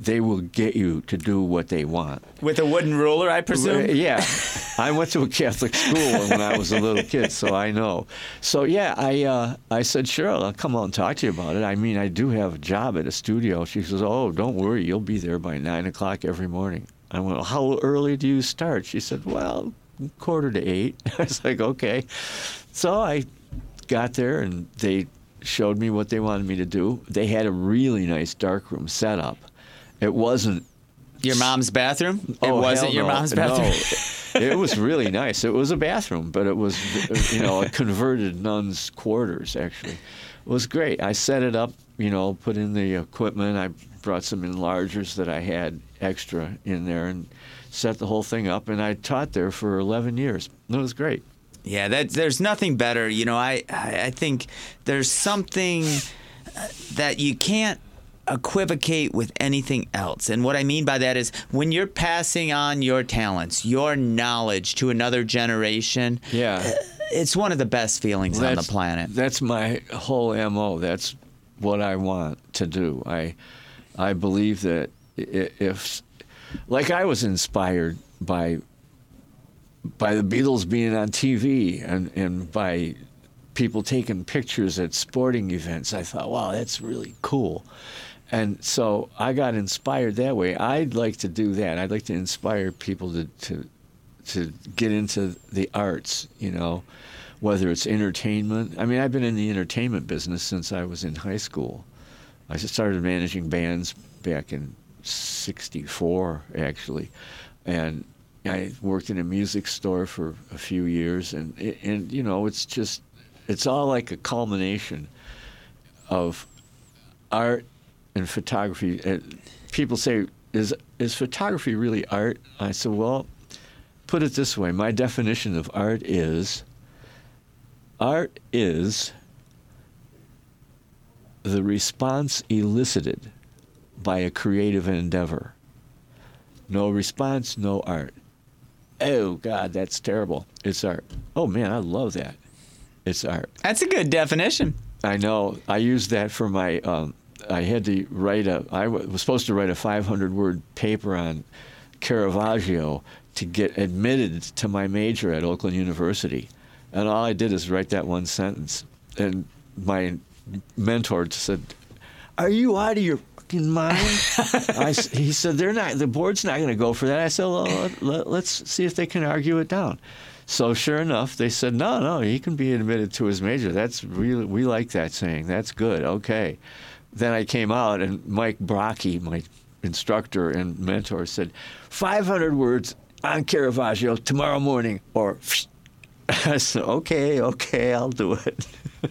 they will get you to do what they want. With a wooden ruler, I presume. Yeah, I went to a Catholic school when I was a little kid, so I know. So yeah, I uh, I said sure, I'll come out and talk to you about it. I mean, I do have a job at a studio. She says, oh, don't worry, you'll be there by nine o'clock every morning. I went, well, how early do you start? She said, well, quarter to eight. I was like, okay. So I got there and they showed me what they wanted me to do. They had a really nice darkroom set up. It wasn't Your mom's bathroom? It Oh, wasn't hell your no. mom's bathroom. No. it was really nice. It was a bathroom, but it was, you know, a converted nun's quarters, actually. It was great. I set it up, you know, put in the equipment. I brought some enlargers that I had extra in there and set the whole thing up. And I taught there for 11 years. It was great. Yeah, that there's nothing better. You know, I I think there's something that you can't equivocate with anything else. And what I mean by that is when you're passing on your talents, your knowledge to another generation, Yeah. uh, it's one of the best feelings on the planet. That's my whole mo. That's what I want to do. I I believe that if like I was inspired by by the Beatles being on TV and and by people taking pictures at sporting events. I thought, wow, that's really cool. And so I got inspired that way. I'd like to do that. I'd like to inspire people to, to to get into the arts, you know, whether it's entertainment. I mean, I've been in the entertainment business since I was in high school. I started managing bands back in 64, actually. And I worked in a music store for a few years. And, and you know, it's just, it's all like a culmination of art and photography. And people say, is, is photography really art? I said, well, put it this way my definition of art is art is the response elicited by a creative endeavor. No response, no art. Oh, God, that's terrible. It's art. Oh, man, I love that. It's art. That's a good definition. I know. I use that for my. Um, I had to write a, I was supposed to write a 500 word paper on Caravaggio to get admitted to my major at Oakland University, and all I did is write that one sentence, and my mentor said, "Are you out of your fucking mind?" I he said, "They're not. The board's not going to go for that." I said, "Well, let, let's see if they can argue it down." So sure enough, they said, "No, no, he can be admitted to his major. That's really we like that saying. That's good. Okay." Then I came out, and Mike Brocky, my instructor and mentor, said, "500 words on Caravaggio tomorrow morning, or." I said, "Okay, okay, I'll do it."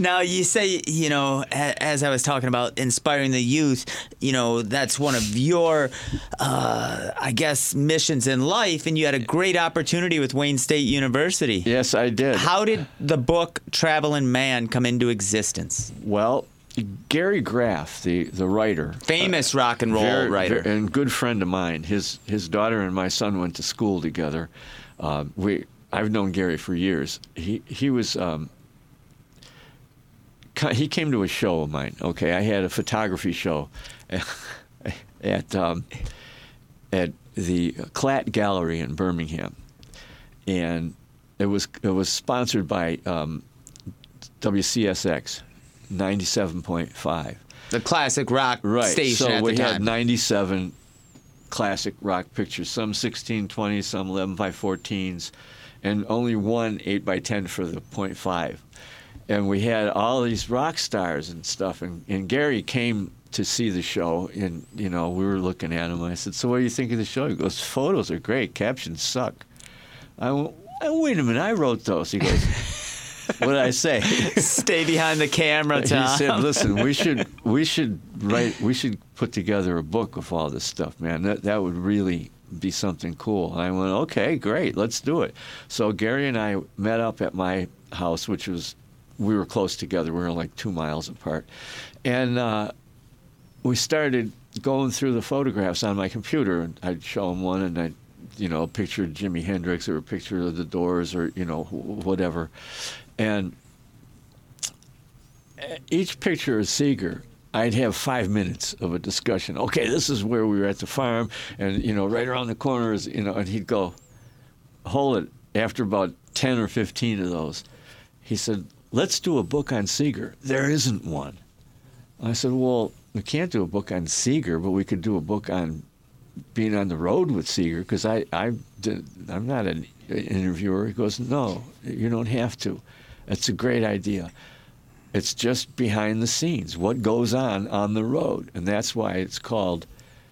Now you say, you know, as I was talking about inspiring the youth, you know, that's one of your, uh, I guess, missions in life, and you had a great opportunity with Wayne State University. yes, I did. How did the book Traveling Man come into existence? Well, Gary Graff, the, the writer, Famous rock and roll very- writer. very- and good friend of mine. His his daughter and my son went to school together. Uh, we I've known Gary for years. He he was. Um, he came to a show of mine. Okay, I had a photography show at um, at the Clatt Gallery in Birmingham, and it was it was sponsored by um, WCSX, ninety seven point five. the classic rock Right. station so we had 97 classic rock pictures, some 1620, some 11 by 14s, and only one 8 by 10 for the .5. And we had all these rock stars and stuff. And, and Gary came to see the show, and you know we were looking at him. I said, "So what do you think of the show?" He goes, "Photos are great. Captions suck." I went, "Oh, "Wait a minute, I wrote those." He goes, "What did I say?" Stay behind the camera, Tom. He said, "Listen, we should we should write we should put together a book of all this stuff, man. That that would really be something cool." And I went, "Okay, great, let's do it." So Gary and I met up at my house, which was we were close together. We were like two miles apart, and uh, we started going through the photographs on my computer, and I'd show him one, and I'd you know a picture of Jimi Hendrix or a picture of the Doors or you know wh- whatever, and each picture of Seger, I'd have five minutes of a discussion. Okay, this is where we were at the farm, and you know, right around the corner is you know, and he'd go, hold it. After about ten or fifteen of those, he said, "Let's do a book on Seger." There isn't one. I said, "Well, we can't do a book on Seger, but we could do a book on being on the road with Seger because I I I'm not an interviewer." He goes, "No, you don't have to. It's a great idea." It's just behind the scenes, what goes on on the road. And that's why it's called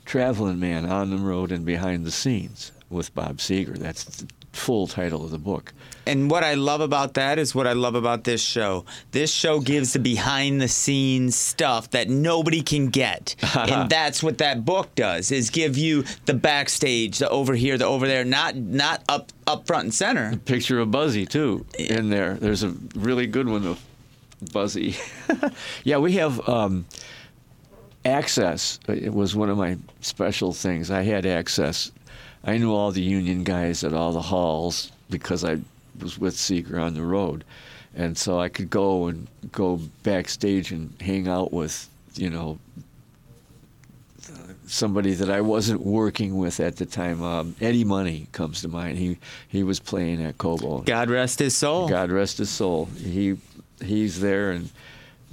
Traveling Man on the Road and Behind the Scenes with Bob Seger. That's the full title of the book. And what I love about that is what I love about this show. This show gives the behind the scenes stuff that nobody can get. and that's what that book does is give you the backstage, the over here, the over there, not not up up front and center. Picture of Buzzy, too, in there. There's a really good one of Buzzy. yeah, we have um, access. It was one of my special things. I had access. I knew all the union guys at all the halls because I was with Seger on the road. And so I could go and go backstage and hang out with, you know, somebody that I wasn't working with at the time. Um, Eddie Money comes to mind. He he was playing at Cobo. God rest his soul. God rest his soul. He he's there, and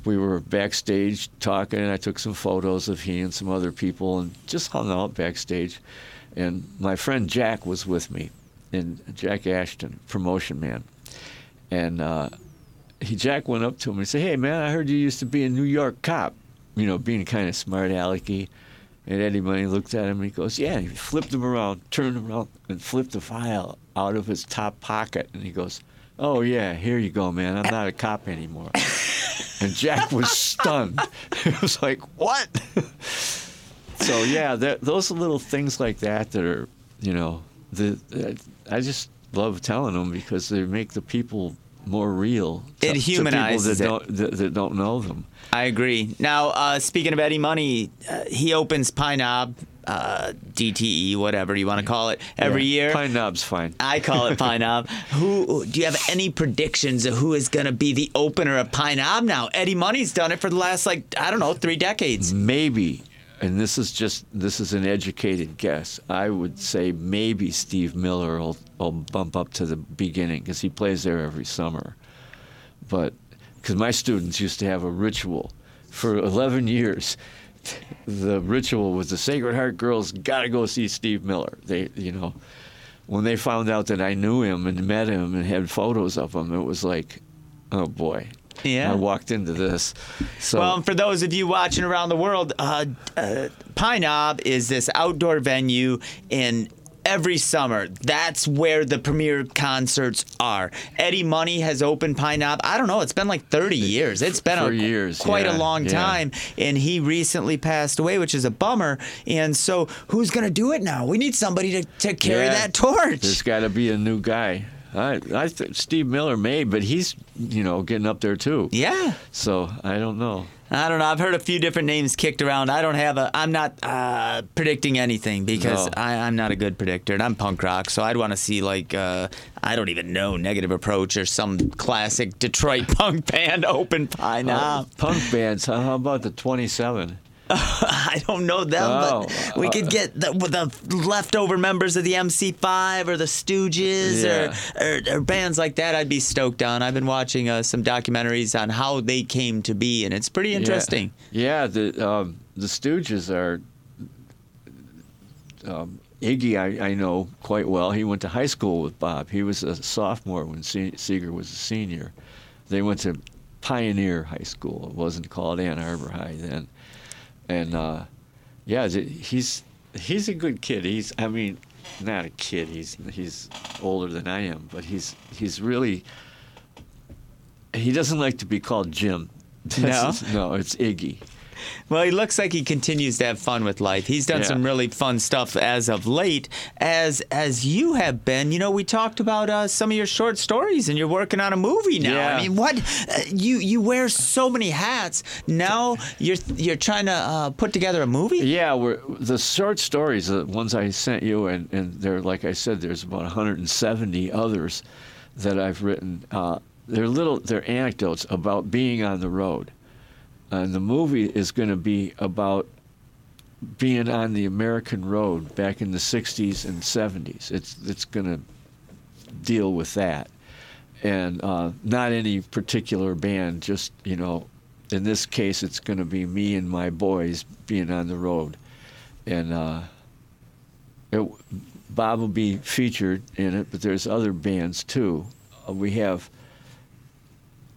we were backstage talking. And I took some photos of he and some other people, and just hung out backstage. And my friend Jack was with me, and Jack Ashton, promotion man, and uh, he Jack went up to him and said, "Hey man, I heard you used to be a New York cop, you know, being kind of smart alecky." And Eddie Money looked at him and he goes, Yeah. He flipped him around, turned him around, and flipped the file out of his top pocket. And he goes, Oh, yeah, here you go, man. I'm not a cop anymore. and Jack was stunned. he was like, What? so, yeah, that, those are little things like that that are, you know, the, I just love telling them because they make the people more real. It to- to humanizes it. people that don't, that, that don't know them. I agree. Now, uh, speaking of Eddie Money, uh, he opens Pine Knob, uh, DTE, whatever you want to call it, every Yeah, year. Pine Knob's fine. I call it Pine Knob. Who do you have any predictions of who is going to be the opener of Pine Knob now? Eddie Money's done it for the last like I don't know three decades. maybe and this is just this is an educated guess i would say maybe steve miller will, will bump up to the beginning because he plays there every summer but because my students used to have a ritual for 11 years. The ritual was the Sacred Heart girls got to go see Steve Miller. They, you know, when they found out that I knew him and met him and had photos of him, it was like, oh boy. Yeah. I walked into this. So Well, and for those of you watching around the world, uh, uh, Pine Knob is this outdoor venue in every summer. That's where the premier concerts are. Eddie Money has opened Pine Knob. I don't know. It's been like 30 years. It's been a, years, quite a yeah, long yeah. time. And he recently passed away, which is a bummer. And so, who's going to do it now? We need somebody to, to carry Yeah. that torch. There's got to be a new guy. I, I th- Steve Miller may, but he's you know getting up there too. yeah. So I don't know. I don't know. I've heard a few different names kicked around. I don't have a. I'm not uh, predicting anything because No. I, I'm not a good predictor, and I'm punk rock. So I'd want to see like uh, I don't even know Negative Approach or some classic Detroit punk band open Pine Knob. Uh, punk bands. How about the 27? I don't know them, Oh, but we could get the, the leftover members of the MC5 or the Stooges Yeah. or, or, or bands like that. I'd be stoked on. I've been watching uh, some documentaries on how they came to be, and it's pretty interesting. Yeah, yeah the um, the Stooges are. Um, Iggy, I, I know quite well. He went to high school with Bob. He was a sophomore when Se- Seger was a senior. They went to Pioneer High School. It wasn't called Ann Arbor High then. And uh, yeah, he's he's a good kid. He's I mean, not a kid. He's he's older than I am, but he's he's really. He doesn't like to be called Jim. No? no, it's Iggy. Well, he looks like he continues to have fun with life. He's done Yeah. some really fun stuff as of late, as as you have been. You know, we talked about uh, some of your short stories, and you're working on a movie now. Yeah. I mean, what uh, you you wear so many hats. Now you're you're trying to uh, put together a movie. Yeah, we're, the short stories, the ones I sent you, and, and they're like I said, there's about 170 others that I've written. Uh, they're little, they're anecdotes about being on the road, and the movie is going to be about being on the American road back in the 60s and 70s. It's it's going to deal with that, and uh, not any particular band. Just you know, in this case, it's going to be me and my boys being on the road, and uh, it, Bob will be featured in it. But there's other bands too. Uh, we have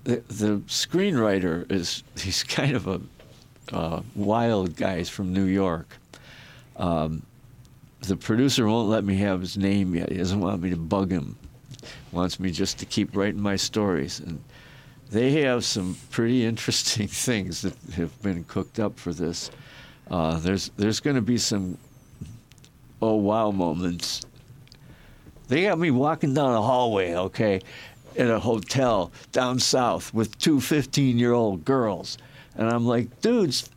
the, the screenwriter is he's kind of a uh, wild guy. He's from New York. Um, the producer won't let me have his name yet. He doesn't want me to bug him. He Wants me just to keep writing my stories. And they have some pretty interesting things that have been cooked up for this. Uh, there's there's going to be some oh wow moments. They got me walking down a hallway, okay, in a hotel down south with two 15 year old girls. And I'm like, dudes,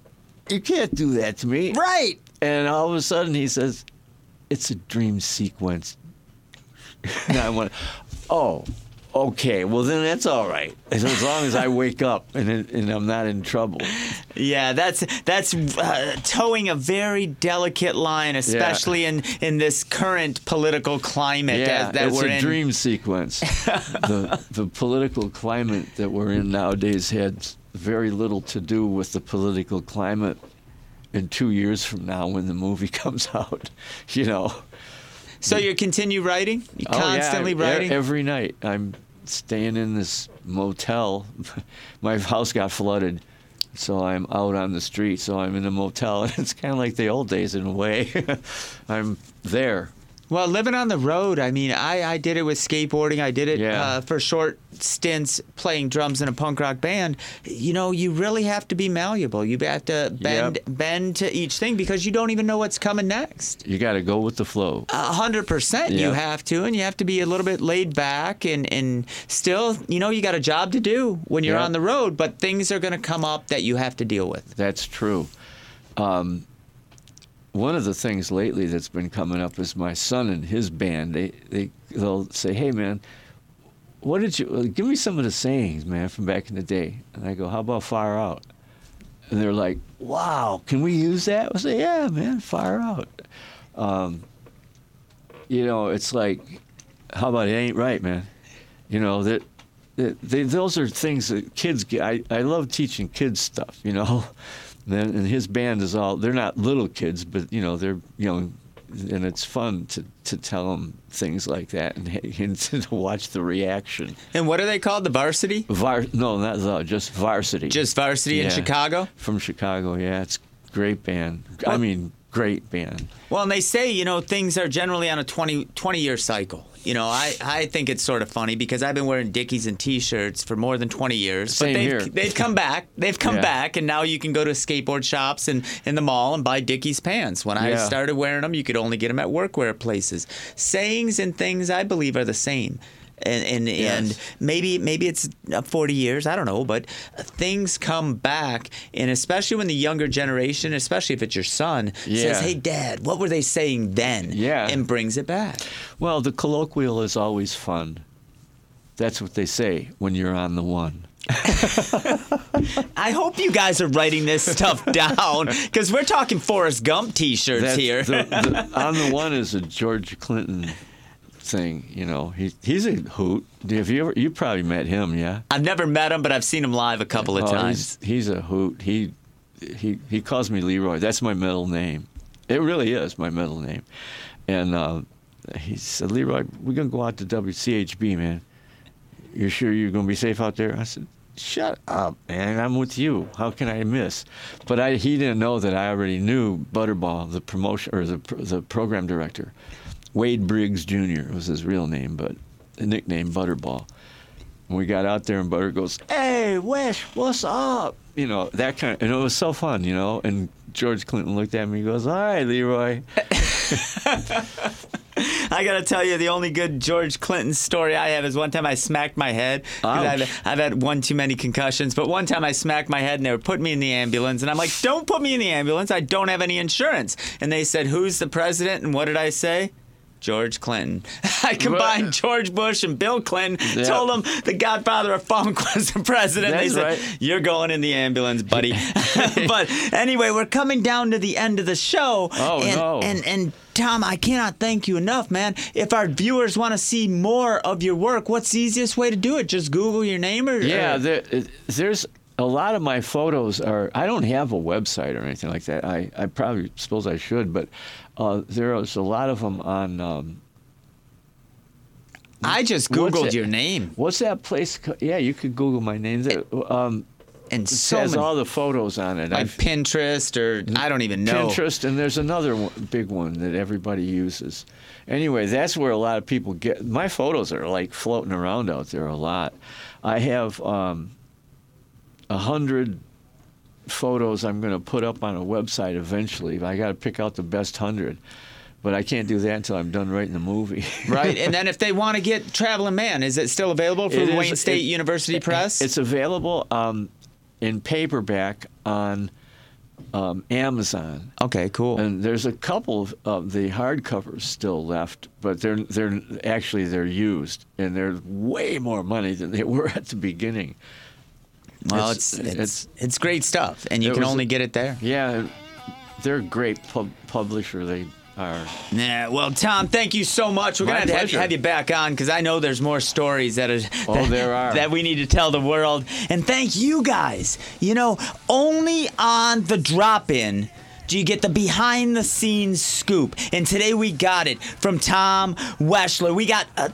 you can't do that to me. Right. And all of a sudden he says, it's a dream sequence. and I went, oh, okay, well then that's all right. As as long as I wake up and, and I'm not in trouble. Yeah, that's that's uh, towing a very delicate line, especially in in this current political climate Yeah, that, that it's we're a in. dream sequence. the the political climate that we're in nowadays had very little to do with the political climate in two years from now when the movie comes out. You know, So you continue writing, you Oh, yeah, constantly e- writing. every night. I'm staying in this motel. My house got flooded. So I'm out on the street. So I'm in a motel, and it's kind of like the old days in a way. I'm there. Well, living on the road, I mean, I, I did it with skateboarding. I did it Yeah. uh, for short stints playing drums in a punk rock band. You know, you really have to be malleable. You have to bend Yep. bend to each thing because you don't even know what's coming next. You got to go with the flow. A hundred percent, you have to, and you have to be a little bit laid back, and and still, you know, you got a job to do when you're Yeah. on the road. But things are going to come up that you have to deal with. That's true. Um, one of the things lately that's been coming up is my son and his band. They they they'll say, "Hey, man, what did you give me some of the sayings, man, from back in the day?" And I go, "How about fire out?" And they're like, "Wow, can we use that?" I say, "Yeah, man, fire out." Um, you know, it's like, how about it ain't right, man? You know that they, those are things that kids get. I, I love teaching kids stuff, you know. Then and his band is all they're not little kids, but you know they're young, and it's fun to, to tell them things like that and, and to watch the reaction. And what are they called? The varsity? Var, no, not the, just varsity. Just varsity in Chicago? from Chicago. Yeah, it's great band. I mean, great band. Well, and they say, you know, things are generally on a 20, 20 year cycle. You know, I, I think it's sort of funny because I've been wearing Dickies and T-shirts for more than 20 years. Same but they've, here. they've come back. They've come Yeah. back, and now you can go to skateboard shops and in the mall and buy Dickies pants. When I started wearing them, you could only get them at workwear places. Sayings and things, I believe, are the same. And and, and maybe maybe it's uh, 40 years, I don't know, but things come back, and especially when the younger generation, especially if it's your son, says, "Hey, Dad, what were they saying then?" Yeah. and brings it back. Well, the colloquial is always fun. That's what they say when you're on the one. I hope you guys are writing this stuff down because we're talking Forrest Gump T-shirts That's here. the- the- on the one is a George Clinton thing. You know, he he's a hoot. Have you ever? You probably met him, yeah. I've never met him, but I've seen him live a couple of Oh, times. He's, he's a hoot. He he he calls me Leroy. That's my middle name. It really is my middle name. And uh, he said, Leroy, we're gonna go out to WCHB, man. You sure you're gonna be safe out there? I said, Shut up, man. I'm with you. How can I miss? But I, he didn't know that I already knew Butterball, the promotion or the the program director, Wade Briggs Jr. was his real name, but the nickname Butterball. And we got out there, and Butter goes, "Hey, Wes, what's up?" You know that kind, of, and it was so fun, you know. And George Clinton looked at me, and goes, "All right, Leroy." I gotta tell you, the only good George Clinton story I have is one time I smacked my head. I've, I've had one too many concussions, but one time I smacked my head and they were putting me in the ambulance, and I'm like, "Don't put me in the ambulance. I don't have any insurance." And they said, "Who's the president?" And what did I say? George Clinton. I combined George Bush and Bill Clinton. Told them the Godfather of Funk was the president. That's they said, right. "You're going in the ambulance, buddy." but anyway, we're coming down to the end of the show. Oh, and, no. And and Tom, I cannot thank you enough, man. If our viewers want to see more of your work, what's the easiest way to do it? Just Google your name or Yeah, or- there, there's a lot of my photos are. I don't have a website or anything like that. I, I probably suppose I should, but uh, there's a lot of them on. Um, I just Googled your name what's that place? ca- Yeah, you could Google my name. There, Um, and it so has many, all the photos on it. like I've- Pinterest or I don't even know. Pinterest, and there's another one, big one that everybody uses. Anyway, that's where a lot of people get my photos are like floating around out there a lot. I have um, a hundred photos I'm going to put up on a website eventually. I got to pick out the best hundred, but I can't do that until I'm done writing the movie. Right, and then if they want to get Traveling Man, is it still available It from is- Wayne State it- University Press? It's available um, in paperback on um, Amazon. okay, cool. And there's a couple of, of the hardcovers still left, but they're they're actually they're used, and they're way more money than they were at the beginning. Well, it's- it's it's, it's- great stuff, and you can only get it there. Yeah, they're a great pub- publisher. They are. Yeah, well, Tom, thank you so much. We're My gonna have to have, have you back on because I know there's more stories that are Oh, that, there are. that we need to tell the world. And thank you guys. You know, only on the drop in. Do you get the behind the scenes scoop? And today we got it from Tom Weschler. We got uh,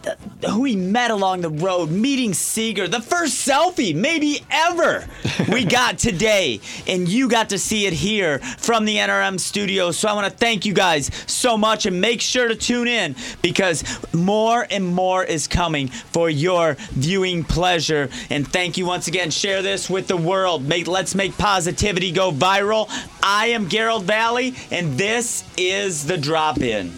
who we met along the road, meeting Seger, the first selfie maybe ever we got today. And you got to see it here from the NRM studio. So I want to thank you guys so much and make sure to tune in because more and more is coming for your viewing pleasure. And thank you once again. Share this with the world. Make let's make positivity go viral. I am Garold Vallie, and this is the drop in.